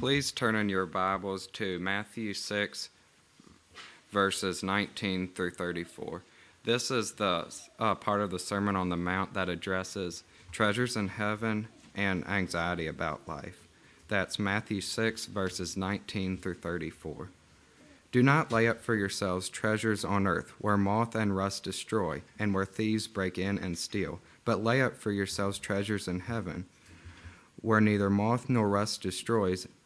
please turn in your Bibles to Matthew 6, verses 19 through 34. This is the uh, part of the Sermon on the Mount that addresses treasures in heaven and anxiety about life. That's Matthew 6, verses 19 through 34. Do not lay up for yourselves treasures on earth, where moth and rust destroy, and where thieves break in and steal, but lay up for yourselves treasures in heaven where neither moth nor rust destroys,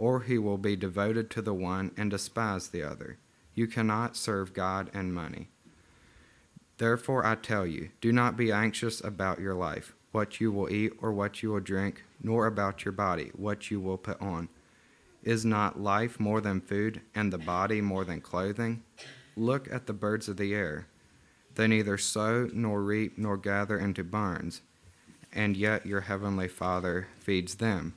or he will be devoted to the one and despise the other. You cannot serve God and money. Therefore, I tell you, do not be anxious about your life, what you will eat or what you will drink, nor about your body, what you will put on. Is not life more than food, and the body more than clothing? Look at the birds of the air. They neither sow, nor reap, nor gather into barns, and yet your heavenly Father feeds them.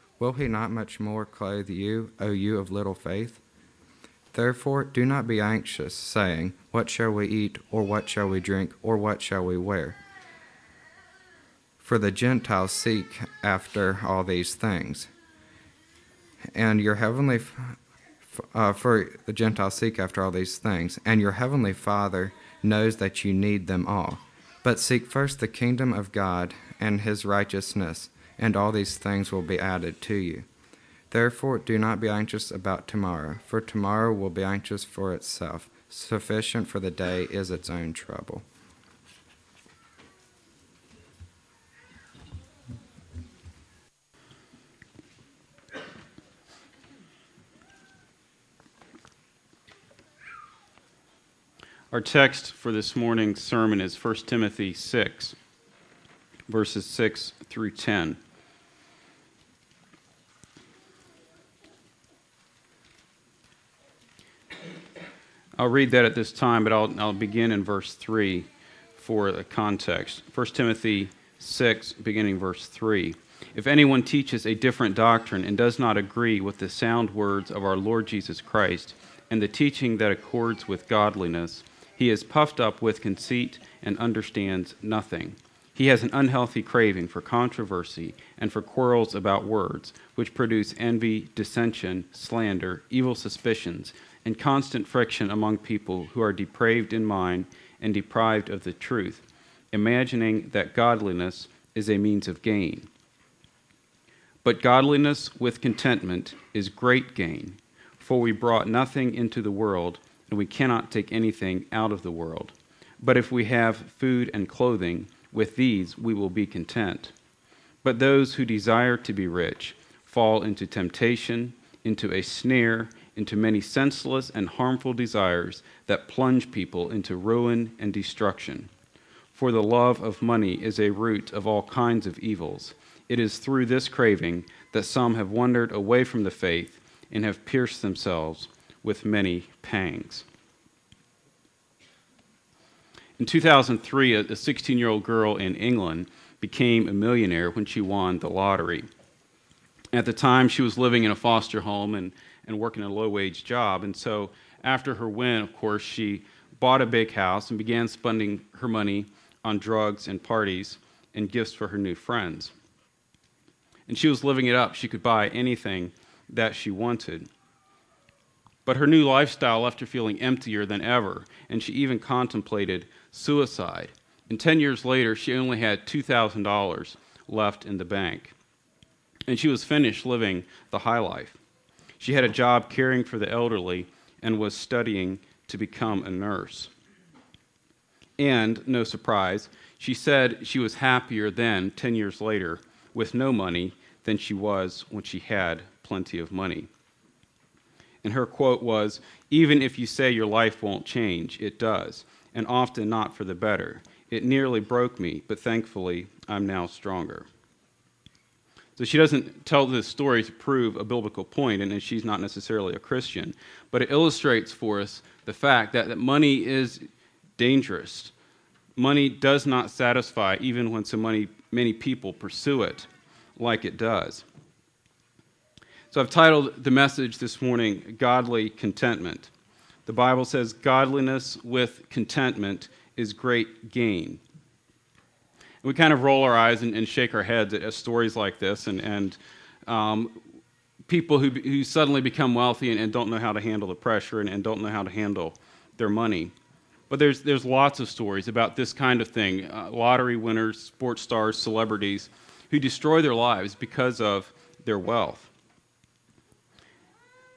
Will he not much more clothe you, O you of little faith? Therefore, do not be anxious, saying, What shall we eat, or what shall we drink, or what shall we wear? For the Gentiles seek after all these things. And your heavenly, uh, for the Gentiles seek after all these things, and your heavenly Father knows that you need them all. But seek first the kingdom of God and his righteousness and all these things will be added to you. Therefore, do not be anxious about tomorrow, for tomorrow will be anxious for itself. Sufficient for the day is its own trouble. Our text for this morning's sermon is 1 Timothy 6, verses 6 through 10. I'll read that at this time, but I'll, I'll begin in verse 3 for the context. 1 Timothy 6, beginning verse 3. If anyone teaches a different doctrine and does not agree with the sound words of our Lord Jesus Christ and the teaching that accords with godliness, he is puffed up with conceit and understands nothing. He has an unhealthy craving for controversy and for quarrels about words, which produce envy, dissension, slander, evil suspicions and constant friction among people who are depraved in mind and deprived of the truth, imagining that godliness is a means of gain. But godliness with contentment is great gain, for we brought nothing into the world, and we cannot take anything out of the world. But if we have food and clothing, with these we will be content. But those who desire to be rich fall into temptation, into a snare, into many senseless and harmful desires that plunge people into ruin and destruction. For the love of money is a root of all kinds of evils. It is through this craving that some have wandered away from the faith and have pierced themselves with many pangs. In 2003, a 16 year old girl in England became a millionaire when she won the lottery. At the time, she was living in a foster home and and working a low wage job. And so after her win, of course, she bought a big house and began spending her money on drugs and parties and gifts for her new friends. And she was living it up. She could buy anything that she wanted. But her new lifestyle left her feeling emptier than ever, and she even contemplated suicide. And 10 years later, she only had $2,000 left in the bank. And she was finished living the high life. She had a job caring for the elderly and was studying to become a nurse. And, no surprise, she said she was happier then, 10 years later, with no money than she was when she had plenty of money. And her quote was Even if you say your life won't change, it does, and often not for the better. It nearly broke me, but thankfully, I'm now stronger. So she doesn't tell this story to prove a biblical point, and she's not necessarily a Christian, but it illustrates for us the fact that, that money is dangerous. Money does not satisfy, even when so many, many people pursue it like it does. So I've titled the message this morning, Godly Contentment. The Bible says, Godliness with contentment is great gain. We kind of roll our eyes and, and shake our heads at, at, stories like this and, and um, people who, who suddenly become wealthy and, and, don't know how to handle the pressure and, and don't know how to handle their money. But there's, there's lots of stories about this kind of thing uh, lottery winners, sports stars, celebrities who destroy their lives because of their wealth.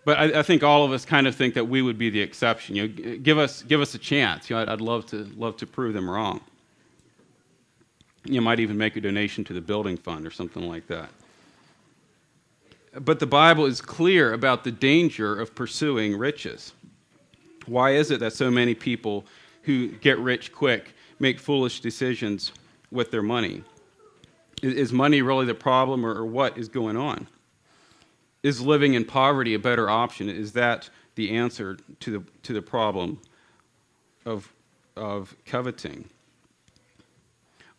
But I, I, think all of us kind of think that we would be the exception. You know, give us give us a chance. You know, I'd, I'd love to love to prove them wrong. You might even make a donation to the building fund or something like that. But the Bible is clear about the danger of pursuing riches. Why is it that so many people who get rich quick make foolish decisions with their money? Is money really the problem, or what is going on? Is living in poverty a better option? Is that the answer to the, to the problem of, of coveting?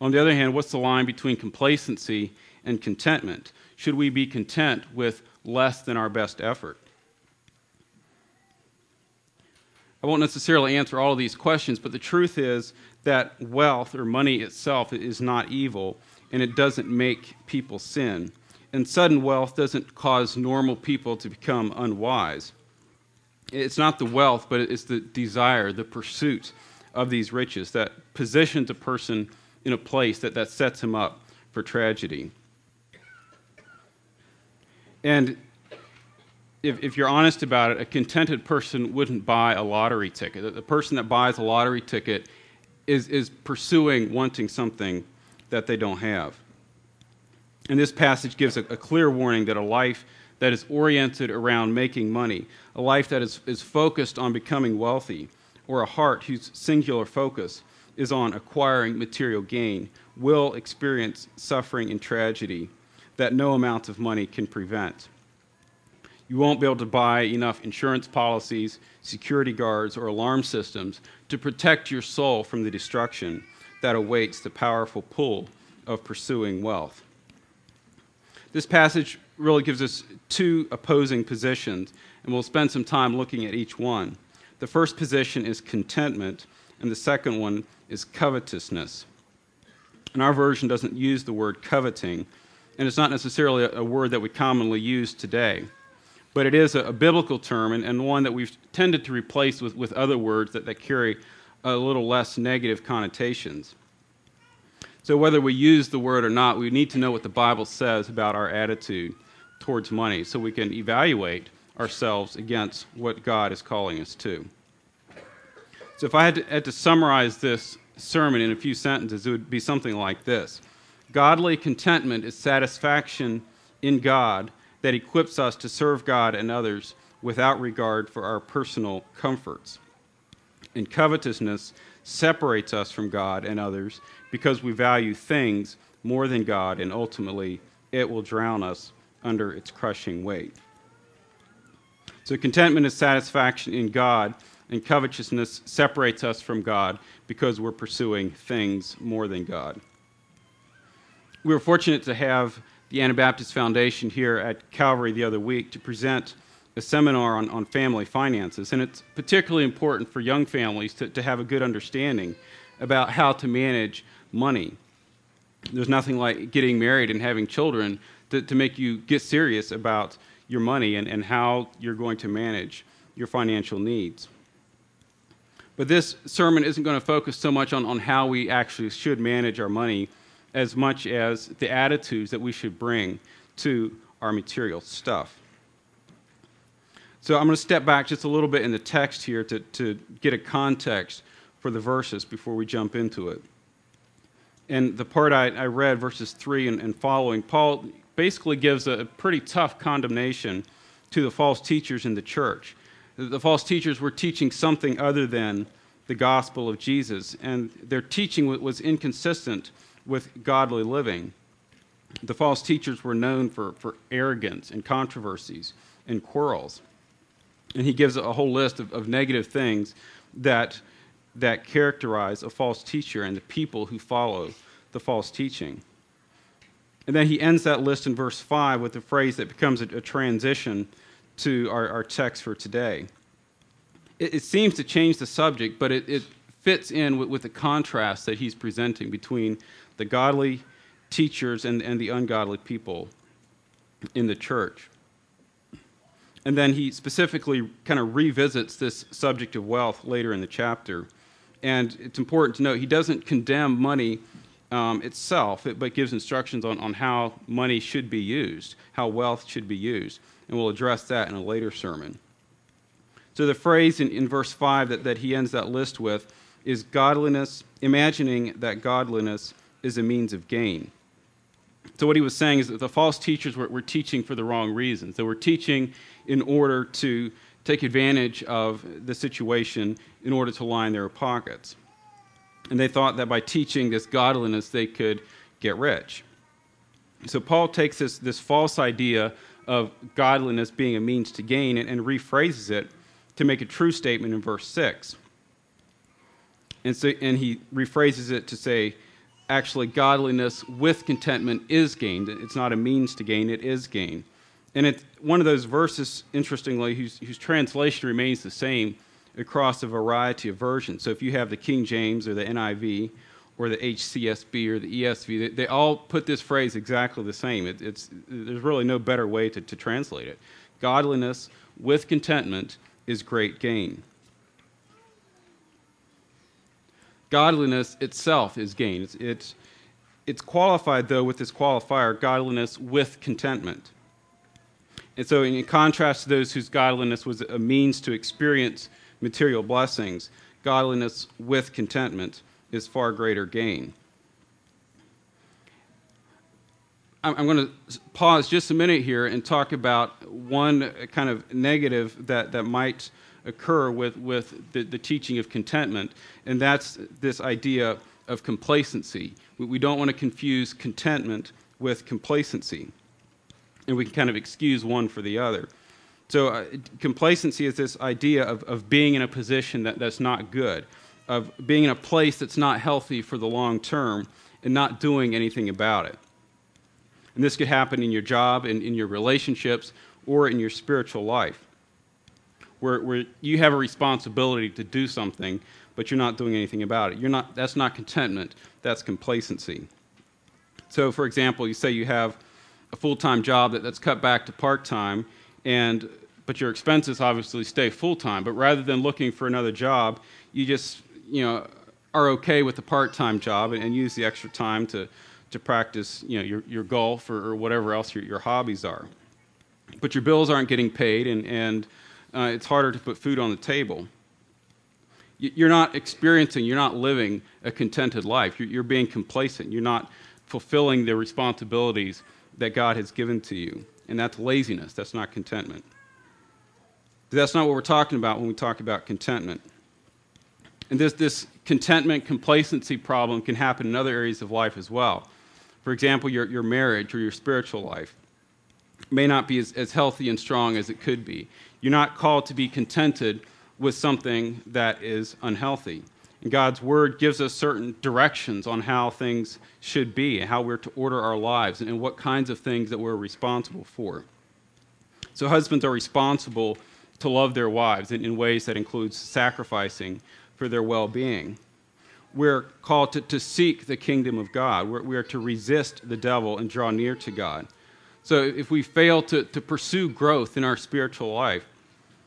On the other hand, what's the line between complacency and contentment? Should we be content with less than our best effort? I won't necessarily answer all of these questions, but the truth is that wealth or money itself is not evil and it doesn't make people sin and sudden wealth doesn't cause normal people to become unwise. It's not the wealth, but it's the desire, the pursuit of these riches that positions a person in a place that, that sets him up for tragedy. And if, if you're honest about it, a contented person wouldn't buy a lottery ticket. The person that buys a lottery ticket is, is pursuing wanting something that they don't have. And this passage gives a, a, clear warning that a life that is oriented around making money, a life that is, is focused on becoming wealthy, or a heart whose singular focus is on acquiring material gain, will experience suffering and tragedy that no amount of money can prevent. You won't be able to buy enough insurance policies, security guards, or alarm systems to protect your soul from the destruction that awaits the powerful pull of pursuing wealth. This passage really gives us two opposing positions, and we'll spend some time looking at each one. The first position is contentment, and the second one is covetousness. And our version doesn't use the word coveting, and it's not necessarily a, word that we commonly use today. But it is a, a biblical term and, and, one that we've tended to replace with, with other words that, that carry a little less negative connotations. So, whether we use the word or not, we need to know what the Bible says about our attitude towards money so we can evaluate ourselves against what God is calling us to. So, if I had to, had to summarize this sermon in a few sentences, it would be something like this Godly contentment is satisfaction in God that equips us to serve God and others without regard for our personal comforts. And covetousness separates us from God and others because we value things more than God, and ultimately it will drown us under its crushing weight. So, contentment is satisfaction in God, and covetousness separates us from God because we're pursuing things more than God. We were fortunate to have the Anabaptist Foundation here at Calvary the other week to present a seminar on, on family finances. And it's particularly important for young families to, to have a good understanding about how to manage money. There's nothing like getting married and having children to, to make you get serious about your money and, and how you're going to manage your financial needs. But this sermon isn't going to focus so much on, on how we actually should manage our money as much as the attitudes that we should bring to our material stuff. So I'm going to step back just a little bit in the text here to, to get a context for the verses before we jump into it. And the part I, I read, verses 3 and, and following, Paul basically gives a pretty tough condemnation to the false teachers in the church. The false teachers were teaching something other than the gospel of Jesus, and their teaching was inconsistent with godly living. The false teachers were known for, for arrogance and controversies and quarrels. And he gives a whole list of, of negative things that, that characterize a false teacher and the people who follow the false teaching. And then he ends that list in verse 5 with a phrase that becomes a, a transition to our, our text for today. It, it, seems to change the subject, but it, it fits in with, with the contrast that he's presenting between the godly teachers and, and the ungodly people in the church. And then he specifically kind of revisits this subject of wealth later in the chapter. And it's important to note he doesn't condemn money um, itself, but gives instructions on, on how money should be used, how wealth should be used. And we'll address that in a later sermon. So the phrase in, in verse 5 that, that he ends that list with is godliness, imagining that godliness is a means of gain. So what he was saying is that the false teachers were, were teaching for the wrong reasons. They were teaching in order to take advantage of the situation in order to line their pockets. And they thought that by teaching this godliness, they could get rich. So Paul takes this, this false idea of godliness being a means to gain and, and rephrases it to make a true statement in verse 6. And, so, and he rephrases it to say, actually, godliness with contentment is gained. It's not a means to gain, it is gain. And it's one of those verses, interestingly, whose, whose translation remains the same across a variety of versions. So if you have the King James or the NIV or the HCSB or the ESV, they, they all put this phrase exactly the same. It, it's, there's really no better way to, to translate it. Godliness with contentment is great gain. Godliness itself is gain. It's, it's, it's qualified, though, with this qualifier godliness with contentment. And so, in contrast to those whose godliness was a means to experience material blessings, godliness with contentment is far greater gain. I'm going to pause just a minute here and talk about one kind of negative that, that might occur with, with the, the teaching of contentment, and that's this idea of complacency. We, we don't want to confuse contentment with complacency, and we can kind of excuse one for the other. So, uh, complacency is this idea of, of being in a position that, that's not good, of being in a place that's not healthy for the long term, and not doing anything about it. And this could happen in your job, in, in your relationships, or in your spiritual life, where, where you have a responsibility to do something, but you're not doing anything about it. You're not, that's not contentment, that's complacency. So, for example, you say you have a full time job that, that's cut back to part time and but your expenses obviously stay full time. But rather than looking for another job, you just you know are okay with a part time job and, and, use the extra time to to practice you know your, your golf or, or whatever else your, your hobbies are. But your bills aren't getting paid, and and uh, it's harder to put food on the table. You're not experiencing, you're not living a contented life. You're, you're being complacent. You're not fulfilling the responsibilities that God has given to you and that's laziness. That's not contentment. That's not what we're talking about when we talk about contentment. And this, this contentment, complacency problem can happen in other areas of life as well. For example, your, your marriage or your spiritual life may not be as, as healthy and strong as it could be. You're not called to be contented with something that is unhealthy. And God's Word gives us certain directions on how things should be, how we're to order our lives, and what kinds of things that we're responsible for. So, husbands are responsible to love their wives in, in ways that includes sacrificing for their well being. We're called to, to seek the kingdom of God. We're, we are to resist the devil and draw near to God. So, if we fail to, to pursue growth in our spiritual life,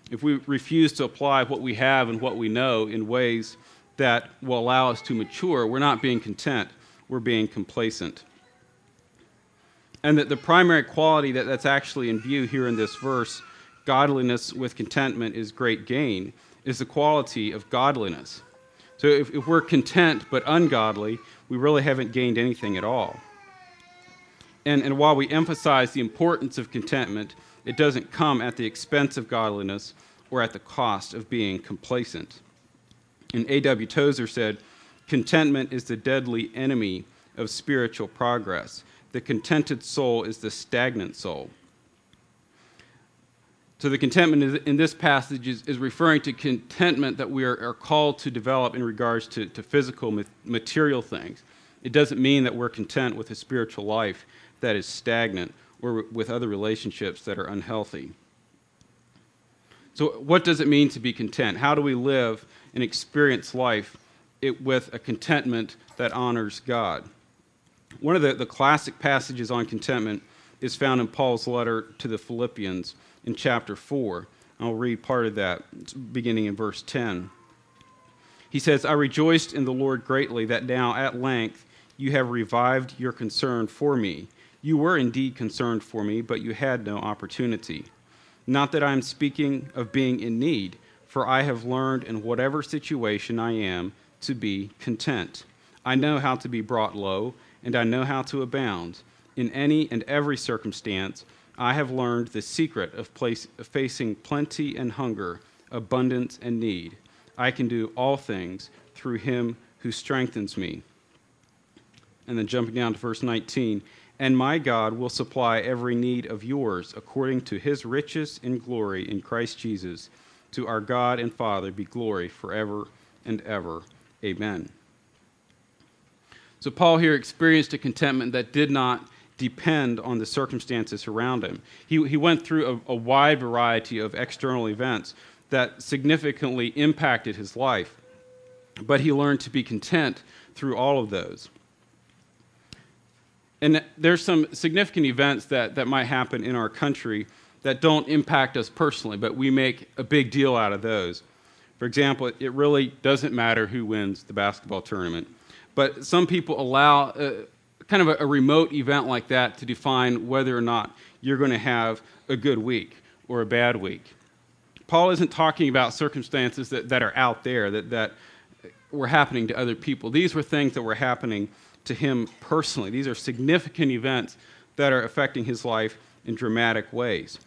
if we refuse to apply what we have and what we know in ways that will allow us to mature, we're not being content, we're being complacent. And that the primary quality that, that's actually in view here in this verse godliness with contentment is great gain is the quality of godliness. So if, if we're content but ungodly, we really haven't gained anything at all. And, and while we emphasize the importance of contentment, it doesn't come at the expense of godliness or at the cost of being complacent. And A.W. Tozer said, Contentment is the deadly enemy of spiritual progress. The contented soul is the stagnant soul. So the contentment in this passage is, is referring to contentment that we are, are, called to develop in regards to, to physical, material things. It doesn't mean that we're content with a spiritual life that is stagnant or with other relationships that are unhealthy. So, what does it mean to be content? How do we live and experience life it, with a contentment that honors God? One of the, the classic passages on contentment is found in Paul's letter to the Philippians in chapter 4. I'll read part of that beginning in verse 10. He says, I rejoiced in the Lord greatly that now at length you have revived your concern for me. You were indeed concerned for me, but you had no opportunity. Not that I am speaking of being in need, for I have learned in whatever situation I am to be content. I know how to be brought low, and I know how to abound. In any and every circumstance, I have learned the secret of, place, facing plenty and hunger, abundance and need. I can do all things through him who strengthens me. And then jumping down to verse 19, and my God will supply every need of yours according to his riches in glory in Christ Jesus. To our God and Father be glory forever and ever. Amen. So, Paul here experienced a contentment that did not depend on the circumstances around him. He, he went through a, a wide variety of external events that significantly impacted his life, but he learned to be content through all of those. And there's some significant events that, that might happen in our country that don't impact us personally, but we make a big deal out of those. For example, it really doesn't matter who wins the basketball tournament, but some people allow uh, kind of a, a remote event like that to define whether or not you're going to have a good week or a bad week. Paul isn't talking about circumstances that, that are out there, that, that were happening to other people. These were things that were happening to him personally. These are significant events that are affecting his life in dramatic ways.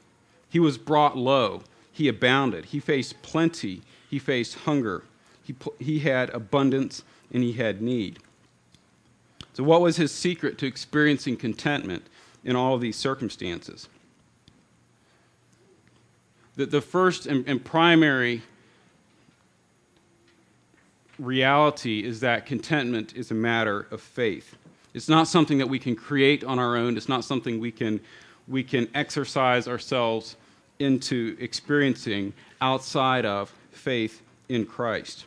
He was brought low, he abounded, he faced plenty, he faced hunger, he, he had abundance, and he had need. So, what was his secret to experiencing contentment in all these circumstances? The, the first and, and primary reality is that contentment is a matter of faith. It's not something that we can create on our own, it's not something we can, we can exercise ourselves into experiencing outside of faith in Christ.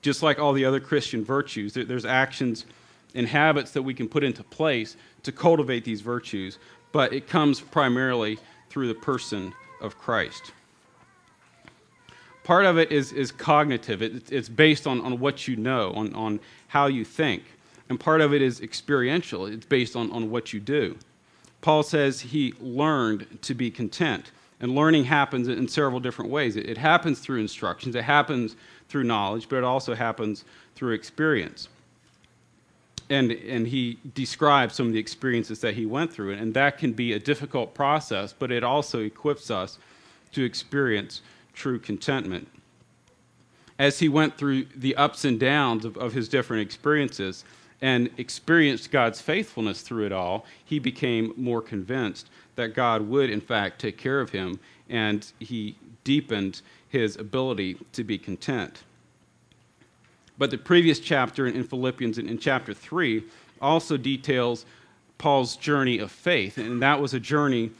Just like all the other Christian virtues, there's actions and habits that we can put into place to cultivate these virtues, but it comes primarily through the person of Christ. Part of it is, is cognitive, it, it's based on, on what you know, on, on how you think. And part of it is experiential, it's based on, on what you do. Paul says he learned to be content. And learning happens in several different ways. It, it happens through instructions, it happens through knowledge, but it also happens through experience and, and he describes some of the experiences that he went through. And that can be a difficult process, but it also equips us to experience true contentment. As he went through the ups and downs of, of his different experiences and experienced God's faithfulness through it all, he became more convinced that God would, in fact, take care of him, and he deepened his ability to be content. But the previous chapter in Philippians, in chapter 3, also details Paul's journey of faith. And that was a journey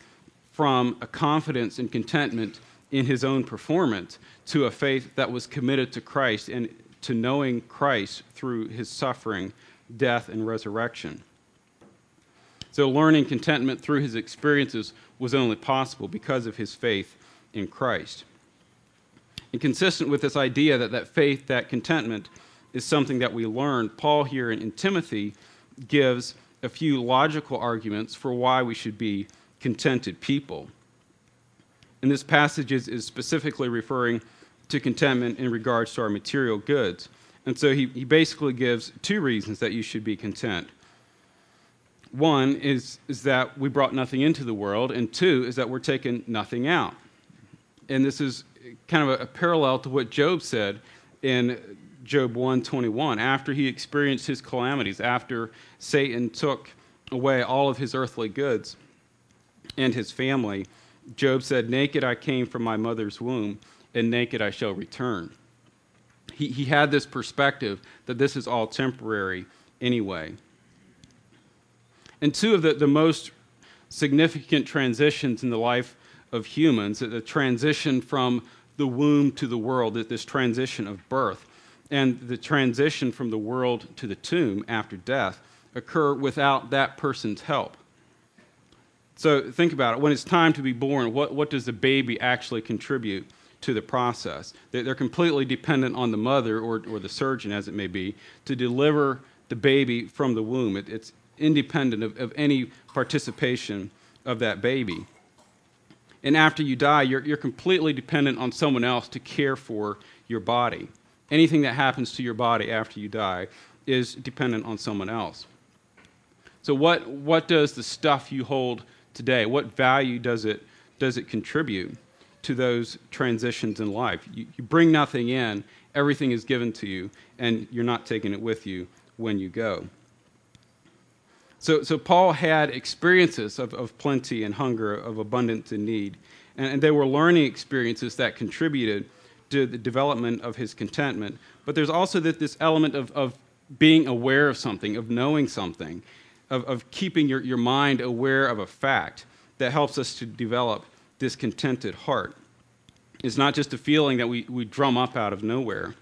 from a confidence and contentment in his own performance to a faith that was committed to Christ and to knowing Christ through his suffering, death, and resurrection. So, learning contentment through his experiences was only possible because of his faith in Christ. And consistent with this idea that, that faith, that contentment, is something that we learn. Paul here in, in Timothy gives a few logical arguments for why we should be contented people. And this passage is, is specifically referring to contentment in regards to our material goods. And so he, he basically gives two reasons that you should be content. One is, is that we brought nothing into the world, and two is that we're taking nothing out. And this is kind of a, a parallel to what Job said in Job 121 after he experienced his calamities, after Satan took away all of his earthly goods and his family, Job said, Naked I came from my mother's womb, and naked I shall return. He, he had this perspective that this is all temporary anyway. And two of the, the most significant transitions in the life of humans, the transition from the womb to the world, this transition of birth, and the transition from the world to the tomb after death occur without that person's help. So think about it. When it's time to be born, what, what does the baby actually contribute to the process? They're completely dependent on the mother or, or the surgeon, as it may be, to deliver the baby from the womb. It, it's independent of, of any participation of that baby. And after you die, you're, you're completely dependent on someone else to care for your body. Anything that happens to your body after you die is dependent on someone else. So, what, what does the stuff you hold today, what value does it, does it contribute to those transitions in life? You, you bring nothing in, everything is given to you, and you're not taking it with you when you go. So, so Paul had experiences of, of plenty and hunger, of abundance and need. And, and they were learning experiences that contributed to the development of his contentment. But there's also that, this element of, of being aware of something, of knowing something of, of keeping your, your mind aware of a fact that helps us to develop this contented heart. It's not just a feeling that we, we drum up out of nowhere,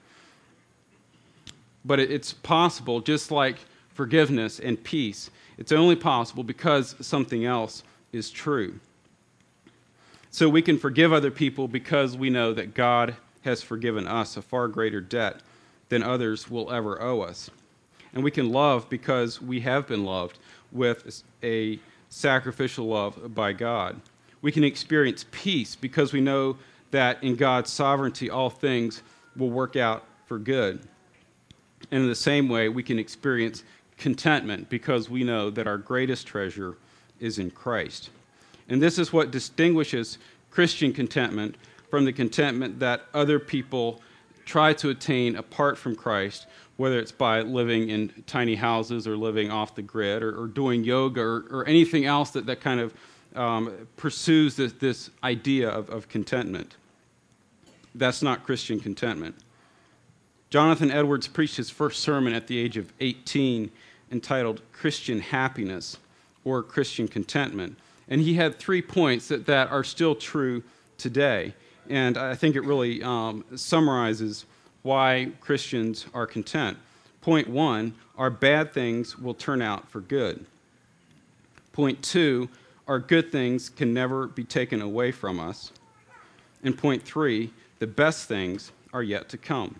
but it, it's possible, just like forgiveness and peace, it's only possible because something else is true. So we can forgive other people because we know that God has forgiven us a far greater debt than others will ever owe us. And we can love because we have been loved with a sacrificial love by God. We can experience peace because we know that in God's sovereignty, all things will work out for good. And in the same way, we can experience contentment because we know that our greatest treasure is in Christ. And this is what distinguishes Christian contentment from the contentment that other people try to attain apart from Christ, whether it's by living in tiny houses or living off the grid or, or doing yoga or, or, anything else that, that kind of um, pursues this, this idea of, of contentment. That's not Christian contentment. Jonathan Edwards preached his first sermon at the age of 18 entitled Christian Happiness or Christian Contentment. And he had three points that, that are still true today. And I think it really um, summarizes why Christians are content. Point one, our bad things will turn out for good. Point two, our good things can never be taken away from us. And point three, the best things are yet to come.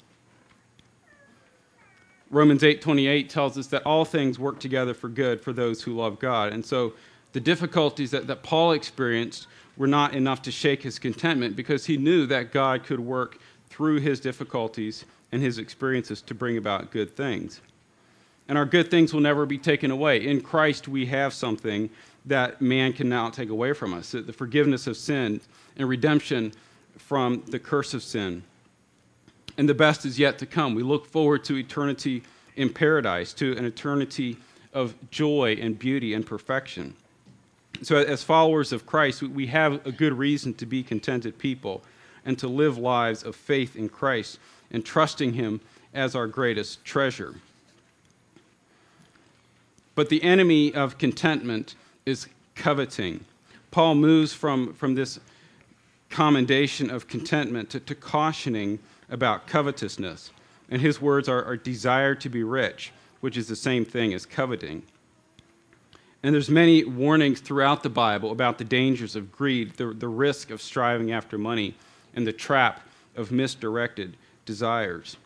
Romans 8:28 tells us that all things work together for good for those who love God. And so the difficulties that, that Paul experienced were not enough to shake his contentment because he knew that God could work through his difficulties and his experiences to bring about good things. And our good things will never be taken away. In Christ, we have something that man cannot take away from us the forgiveness of sin and redemption from the curse of sin. And the best is yet to come. We look forward to eternity in paradise, to an eternity of joy and beauty and perfection. So, as followers of Christ, we have a good reason to be contented people and to live lives of faith in Christ and trusting Him as our greatest treasure. But the enemy of contentment is coveting. Paul moves from, from this commendation of contentment to, to cautioning about covetousness. And his words are, are desire to be rich, which is the same thing as coveting. And there's many warnings throughout the Bible about the dangers of greed, the, the risk of striving after money, and the trap of misdirected desires.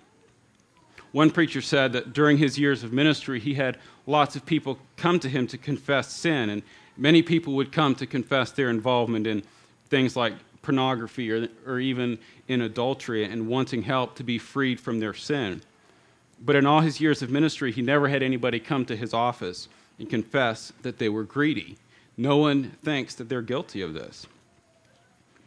One preacher said that during his years of ministry, he had lots of people come to him to confess sin, and many people would come to confess their involvement in things like pornography or, or even in adultery and wanting help to be freed from their sin. But in all his years of ministry, he never had anybody come to his office and confess that they were greedy. No one thinks that they're guilty of this.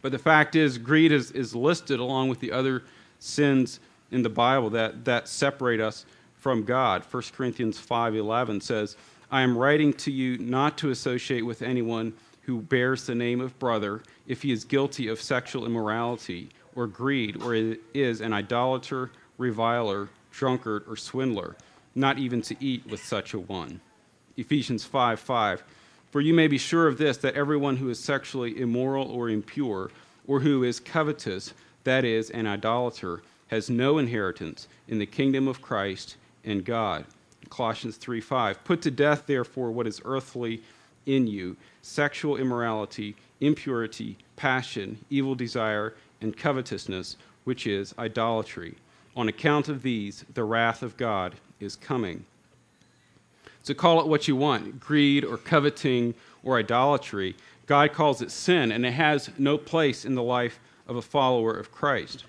But the fact is, greed is, is listed along with the other sins in the Bible that, that separate us from God. 1 Corinthians 5.11 says, I am writing to you not to associate with anyone who bears the name of brother if he is guilty of sexual immorality or greed or is an idolater, reviler, drunkard, or swindler, not even to eat with such a one. Ephesians 5 5. For you may be sure of this, that everyone who is sexually immoral or impure, or who is covetous, that is, an idolater, has no inheritance in the kingdom of Christ and God. Colossians 3 5. Put to death, therefore, what is earthly in you sexual immorality, impurity, passion, evil desire, and covetousness, which is idolatry. On account of these, the wrath of God is coming. So call it what you want greed or coveting or idolatry. God calls it sin, and it has no place in the life of a follower of Christ.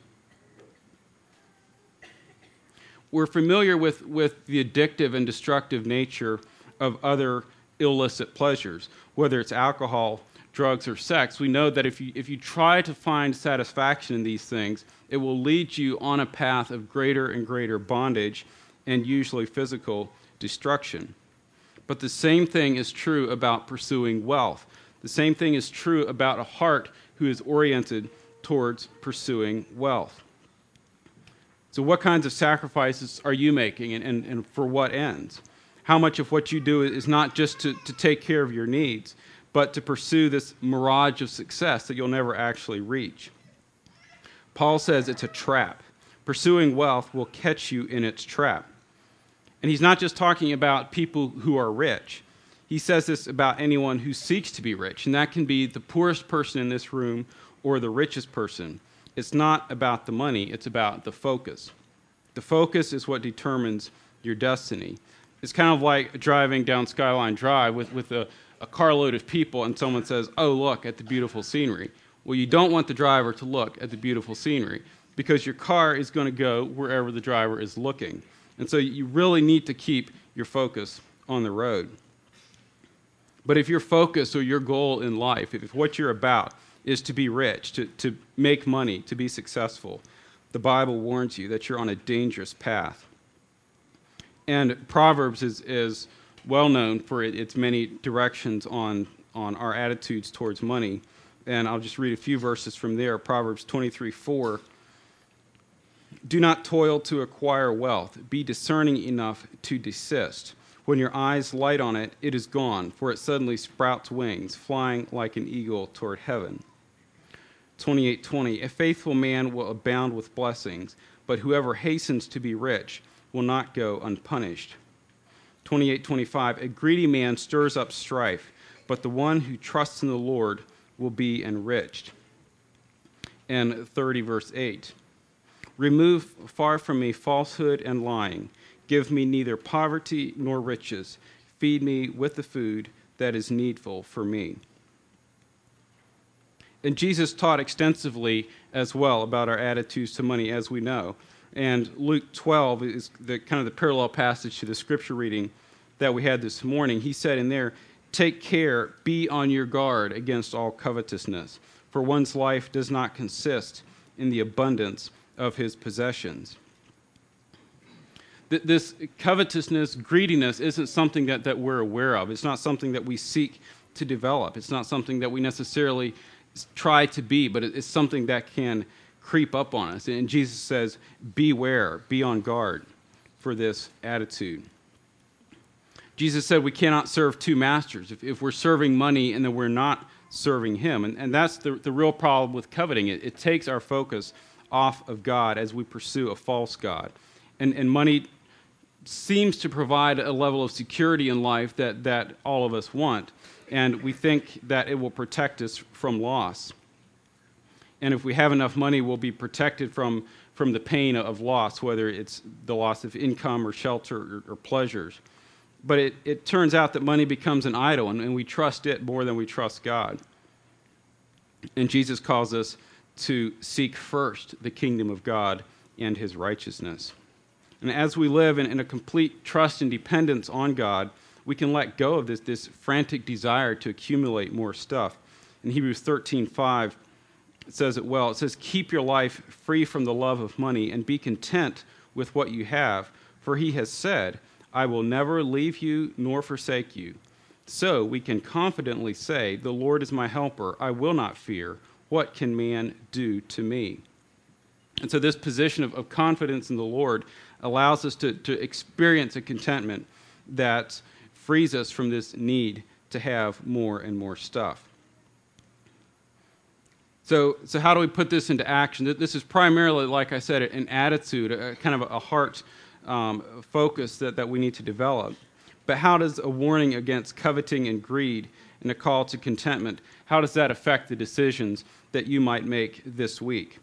We're familiar with, with the addictive and destructive nature of other illicit pleasures, whether it's alcohol, drugs, or sex. We know that if you, if you try to find satisfaction in these things, it will lead you on a path of greater and greater bondage and usually physical destruction. But the same thing is true about pursuing wealth. The same thing is true about a heart who is oriented towards pursuing wealth. So, what kinds of sacrifices are you making and, and, and for what ends? How much of what you do is not just to, to take care of your needs, but to pursue this mirage of success that you'll never actually reach? Paul says it's a trap. Pursuing wealth will catch you in its trap. And he's not just talking about people who are rich. He says this about anyone who seeks to be rich, and that can be the poorest person in this room or the richest person. It's not about the money, it's about the focus. The focus is what determines your destiny. It's kind of like driving down Skyline Drive with, with a, a carload of people, and someone says, Oh, look at the beautiful scenery. Well, you don't want the driver to look at the beautiful scenery because your car is going to go wherever the driver is looking. And so you really need to keep your focus on the road. But if your focus or your goal in life, if what you're about is to be rich, to, to make money, to be successful, the Bible warns you that you're on a dangerous path. And Proverbs is, is well known for its many directions on, on our attitudes towards money. And I'll just read a few verses from there. Proverbs 23 4 do not toil to acquire wealth. Be discerning enough to desist. When your eyes light on it, it is gone, for it suddenly sprouts wings, flying like an eagle toward heaven. 28:20 A faithful man will abound with blessings, but whoever hastens to be rich will not go unpunished. 28:25 A greedy man stirs up strife, but the one who trusts in the Lord will be enriched. And 30 verse 8 Remove far from me falsehood and lying. Give me neither poverty nor riches. Feed me with the food that is needful for me. And Jesus taught extensively as well about our attitudes to money, as we know. And Luke 12 is the kind of the parallel passage to the scripture reading that we had this morning. He said in there, Take care, be on your guard against all covetousness, for one's life does not consist in the abundance of his possessions. This covetousness, greediness, isn't something that, that we're aware of. It's not something that we seek to develop. It's not something that we necessarily try to be, but it's something that can creep up on us. And Jesus says, Beware, be on guard for this attitude. Jesus said we cannot serve two masters. If, if we're serving money and then we're not serving Him, and, and that's the, the real problem with coveting, it, it takes our focus off of God as we pursue a false God. And, and money seems to provide a level of security in life that, that all of us want. And we think that it will protect us from loss. And if we have enough money, we'll be protected from, from the pain of loss, whether it's the loss of income or shelter or, or pleasures. But it, it turns out that money becomes an idol, and, and we trust it more than we trust God. And Jesus calls us to seek first the kingdom of God and his righteousness. And as we live in, in a complete trust and dependence on God, we can let go of this, this frantic desire to accumulate more stuff. In Hebrews 13 5, it says it well. It says, Keep your life free from the love of money and be content with what you have, for he has said, I will never leave you nor forsake you. So we can confidently say, The Lord is my helper. I will not fear. What can man do to me? And so, this position of, of confidence in the Lord allows us to, to experience a contentment that frees us from this need to have more and more stuff. So, so how do we put this into action? This is primarily, like I said, an attitude, a kind of a heart um, focus that, that we need to develop. But how does a warning against coveting and greed and a call to contentment, how does that affect the decisions that you might make this week?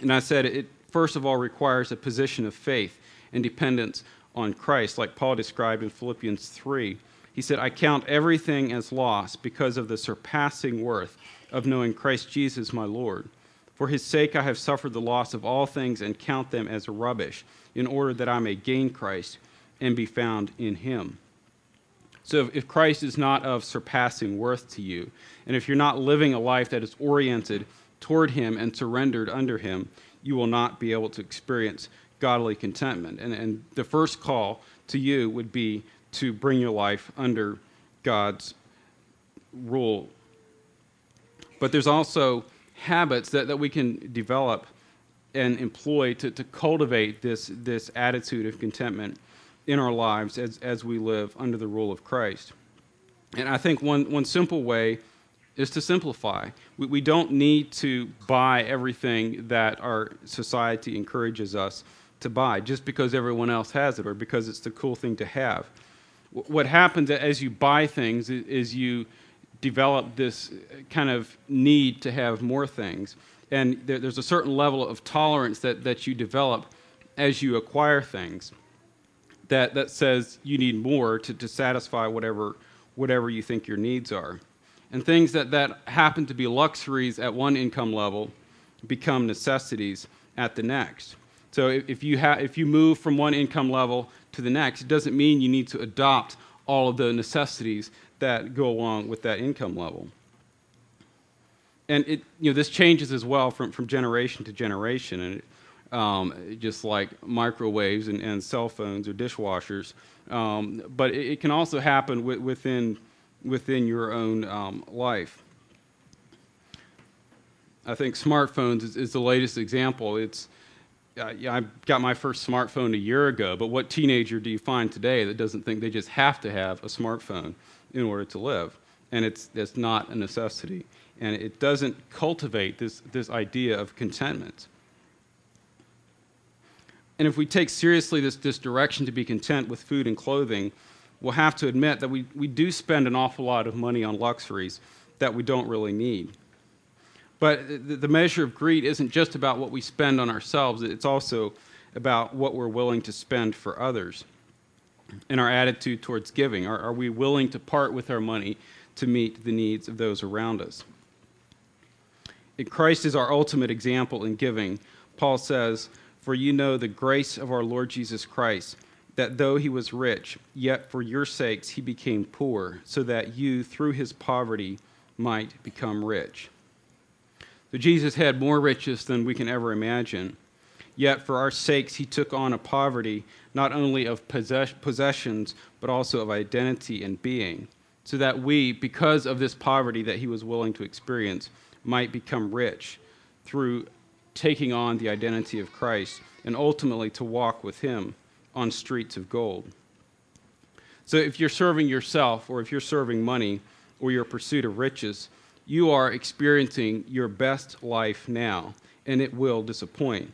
And I said it first of all requires a position of faith and dependence on Christ, like Paul described in Philippians 3. He said, I count everything as loss because of the surpassing worth of knowing Christ Jesus my Lord. For his sake I have suffered the loss of all things and count them as rubbish, in order that I may gain Christ and be found in him. So if Christ is not of surpassing worth to you, and if you're not living a life that is oriented toward him and surrendered under him, you will not be able to experience godly contentment. And, and the first call to you would be to bring your life under God's rule. But there's also habits that, that we can develop and employ to, to cultivate this, this attitude of contentment in our lives as, as we live under the rule of Christ. And I think one, one simple way is to simplify. We, we don't need to buy everything that our society encourages us to buy just because everyone else has it or because it's the cool thing to have. What happens as you buy things is you develop this uh, kind of need to have more things. And there's a certain level of tolerance that, that you develop as you acquire things that, that says you need more to, to satisfy whatever, whatever you think your needs are. And things that, that happen to be luxuries at one income level become necessities at the next. So if you, ha- if you move from one income level to the next, it doesn't mean you need to adopt all of the necessities that go along with that income level. And it, you know, this changes as well from, from generation to generation. And it, um, just like microwaves and, and, cell phones or dishwashers. Um, but it, it, can also happen w- within, within your own um, life. I think smartphones is, is the latest example. It's, uh, I got my first smartphone a year ago, but what teenager do you find today that doesn't think they just have to have a smartphone in order to live? And it's, it's not a necessity. And it doesn't cultivate this, this idea of contentment. And if we take seriously this, this direction to be content with food and clothing, we'll have to admit that we, we do spend an awful lot of money on luxuries that we don't really need. But the measure of greed isn't just about what we spend on ourselves, it's also about what we're willing to spend for others and our attitude towards giving. Are, are we willing to part with our money to meet the needs of those around us? Christ is our ultimate example in giving. Paul says, for you know the grace of our Lord Jesus Christ, that though he was rich, yet for your sakes he became poor, so that you, through his poverty, might become rich. So Jesus had more riches than we can ever imagine. Yet for our sakes he took on a poverty not only of possess- possessions, but also of identity and being, so that we, because of this poverty that he was willing to experience, might become rich through taking on the identity of Christ and ultimately to walk with Him on streets of gold. So if you're serving yourself or if you're serving money or your pursuit of riches, you are experiencing your best life now, and it will disappoint.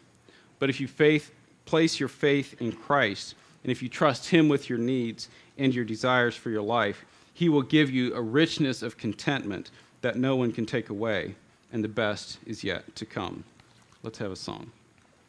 But if you faith, place your faith in Christ, and if you trust Him with your needs and your desires for your life, He will give you a richness of contentment that no one can take away, and the best is yet to come. Let's have a song.